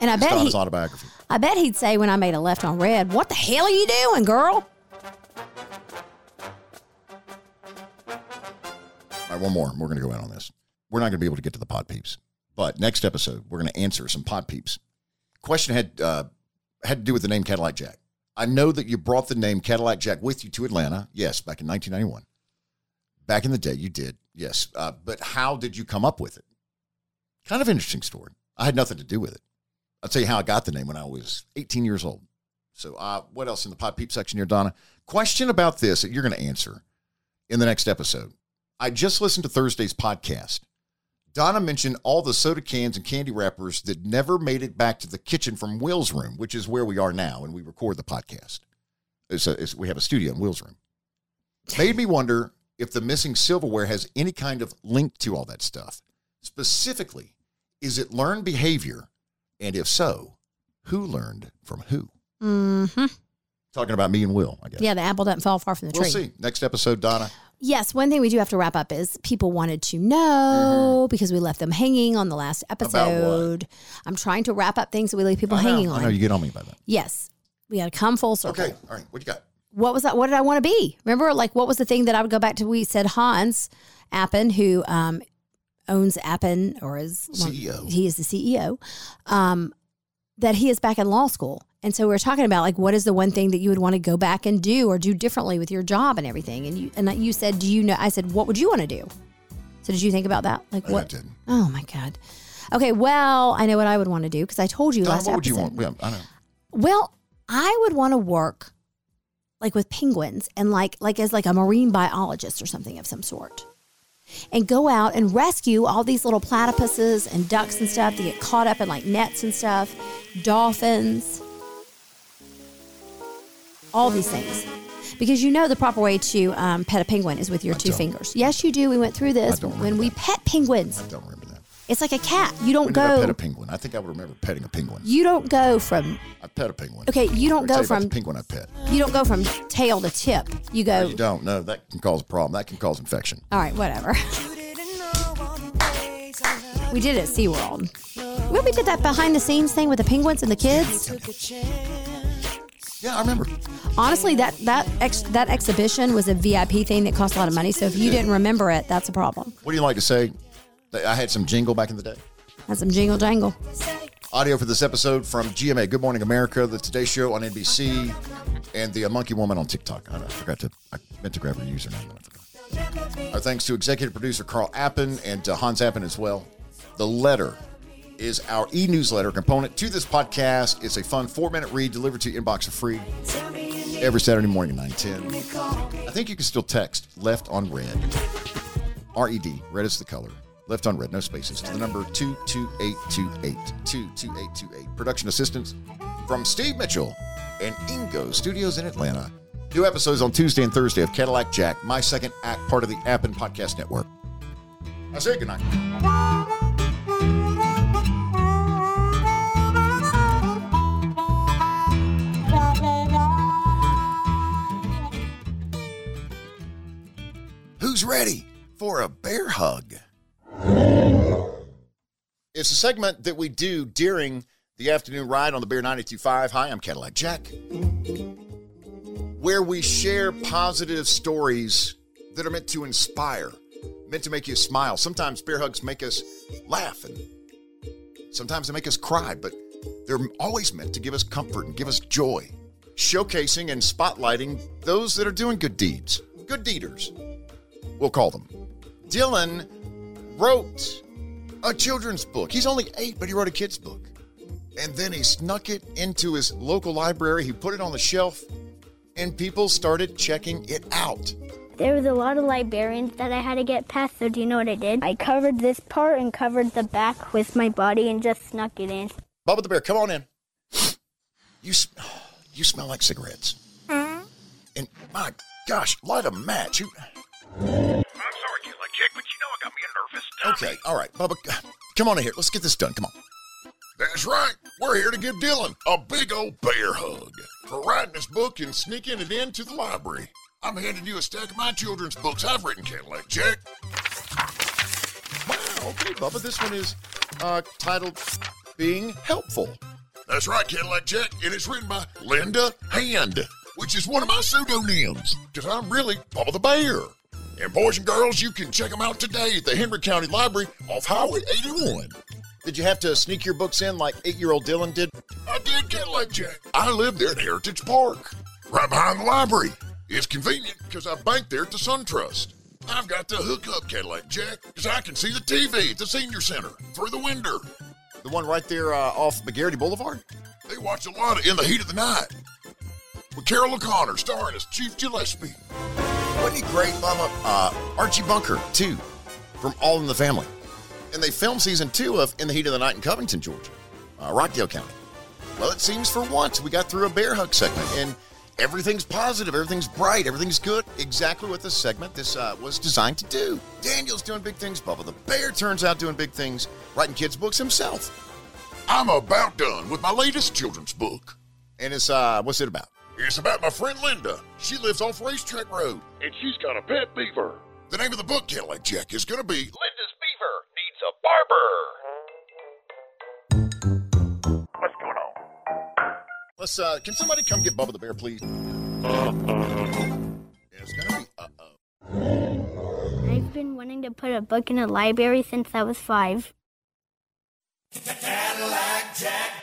And I It's bet he, autobiography. I bet he'd say when I made a left on red, "What the hell are you doing, girl?" All right, one more. We're going to go out on this. We're not going to be able to get to the pod peeps, but next episode we're going to answer some pod peeps. Question had uh, had to do with the name Cadillac Jack. I know that you brought the name Cadillac Jack with you to Atlanta. Yes, back in 1991. Back in the day, you did. Yes, uh, but how did you come up with it? Kind of interesting story. I had nothing to do with it. I'll tell you how I got the name when I was 18 years old. So, uh, what else in the pod peep section here, Donna? Question about this that you're going to answer in the next episode. I just listened to Thursday's podcast. Donna mentioned all the soda cans and candy wrappers that never made it back to the kitchen from Will's room, which is where we are now and we record the podcast. It's a, it's, we have a studio in Will's room. Made me wonder if the missing silverware has any kind of link to all that stuff. Specifically, is it learned behavior? And if so, who learned from who? Mm-hmm. Talking about me and Will, I guess. Yeah, the apple doesn't fall far from the tree. We'll see. Next episode, Donna. Yes, one thing we do have to wrap up is people wanted to know because we left them hanging on the last Mm-hmm. About episode. I'm trying to wrap up things that we leave people I hanging I on. know you get on me by that. Yes, we got to come full circle. Okay. All right. What you got? What was that? What did I want to be? Remember, like, what was the thing that I would go back to? We said Hans Appen, who um, owns Appen or is CEO. he is the CEO. Um, that he is back in law school, and so we were talking about like, what is the one thing that you would want to go back and do or do differently with your job and everything? And you and you said, do you know? I said, what would you want to do? So did you think about that? Like what? Oh my god. Okay, well, I know what I would want to do because I told you last what would you want? Yeah, I know. Well, I would want to work like with penguins and like like as like a marine biologist or something of some sort and go out and rescue all these little platypuses and ducks and stuff that get caught up in like nets and stuff dolphins all these things because you know the proper way to um, pet a penguin is with your two fingers yes you do we went through this when we pet penguins I don't remember that. it's like a cat you don't When did I go pet a penguin? I think I would remember petting a penguin. you don't go from I pet a penguin. Okay, you don't go from- the penguin I pet. you don't go from tail to tip you go You don't. No, that can cause a problem. That can cause infection. All right, whatever. we did it at SeaWorld. When we did that behind the scenes thing with the penguins and the kids. Yeah, I remember. Honestly, that that ex, that exhibition was a VIP thing that cost a lot of money. So if you didn't remember it, that's a problem. What do you like to say? I had some jingle back in the day. Had some jingle jangle. Audio for this episode from GMA, Good Morning America, the Today Show on NBC, and the Monkey Woman on TikTok. I, I forgot to, I meant to grab her username. and I forgot. Our thanks to executive producer Carl Appen and uh, Hans Appen as well. The letter is our e newsletter component to this podcast. It's a fun four minute read delivered to your inbox for free every Saturday morning at 910. I think you can still text left on red. R E D, red is the color. Left on red, no spaces, to the number 22828. 22828. Production assistance from Steve Mitchell and Ingo Studios in Atlanta. New episodes on Tuesday and Thursday of Cadillac Jack, my second act, part of the Appen Podcast Network. I say goodnight. For a bear hug? It's a segment that we do during the afternoon ride on the Bear 925. Hi, I'm Cadillac Jack, where we share positive stories that are meant to inspire, meant to make you smile. Sometimes bear hugs make us laugh, and sometimes they make us cry, but they're always meant to give us comfort and give us joy, showcasing and spotlighting those that are doing good deeds, good deeders, we'll call them. Dylan wrote a children's book. He's only eight, but he wrote a kid's book. And then he snuck it into his local library. He put it on the shelf, and people started checking it out. There was a lot of librarians that I had to get past, so do you know what I did? I covered this part and covered the back with my body and just snuck it in. Bubba the Bear, come on in. You, you smell like cigarettes. Uh-huh. And my gosh, light a match. You, I'm sorry, Cadillac but you know I got me a nervous okay, all right, Bubba, come on in here. Let's get this done. Come on. That's right. We're here to give Dylan a big old bear hug for writing his book and sneaking it into the library. I'm handing you a stack of my children's books I've written, Cadillac Jack. Wow, okay, Bubba, this one is uh, titled Being Helpful. That's right, Cadillac Jack, and it's written by Linda Hand, which is one of my pseudonyms, because I'm really Bubba the Bear. And boys and girls, you can check them out today at the Henry County Library off Highway 81. Did you have to sneak your books in like eight year old Dylan did? I did, Cadillac Jack. I live there at Heritage Park, right behind the library. It's convenient because I bank there at the SunTrust. I've got the hookup, Cadillac Jack, because I can see the TV at the senior center through the window. The one right there uh, off McGarity Boulevard? They watch a lot of In the Heat of the Night with Carroll O'Connor starring as Chief Gillespie. Wasn't he great, Bubba? Uh, Archie Bunker, too, from All in the Family. And they filmed season two of In the Heat of the Night in Covington, Georgia, uh, Rockdale County. Well, it seems for once we got through a bear hug segment, and everything's positive, everything's bright, everything's good. Exactly what this segment this uh, was designed to do. Daniel's doing big things, Bubba. The bear turns out doing big things, writing kids' books himself. I'm about done with my latest children's book. And it's, uh, what's it about? It's about my friend Linda. She lives off Racetrack Road, and she's got a pet beaver. The name of the book, Cadillac Jack, is going to be Linda's beaver needs a barber. What's going on? Let's, uh, can somebody come get Bubba the Bear, please? It's gonna be, uh-oh. I've been wanting to put a book in a library since I was five. Cadillac Jack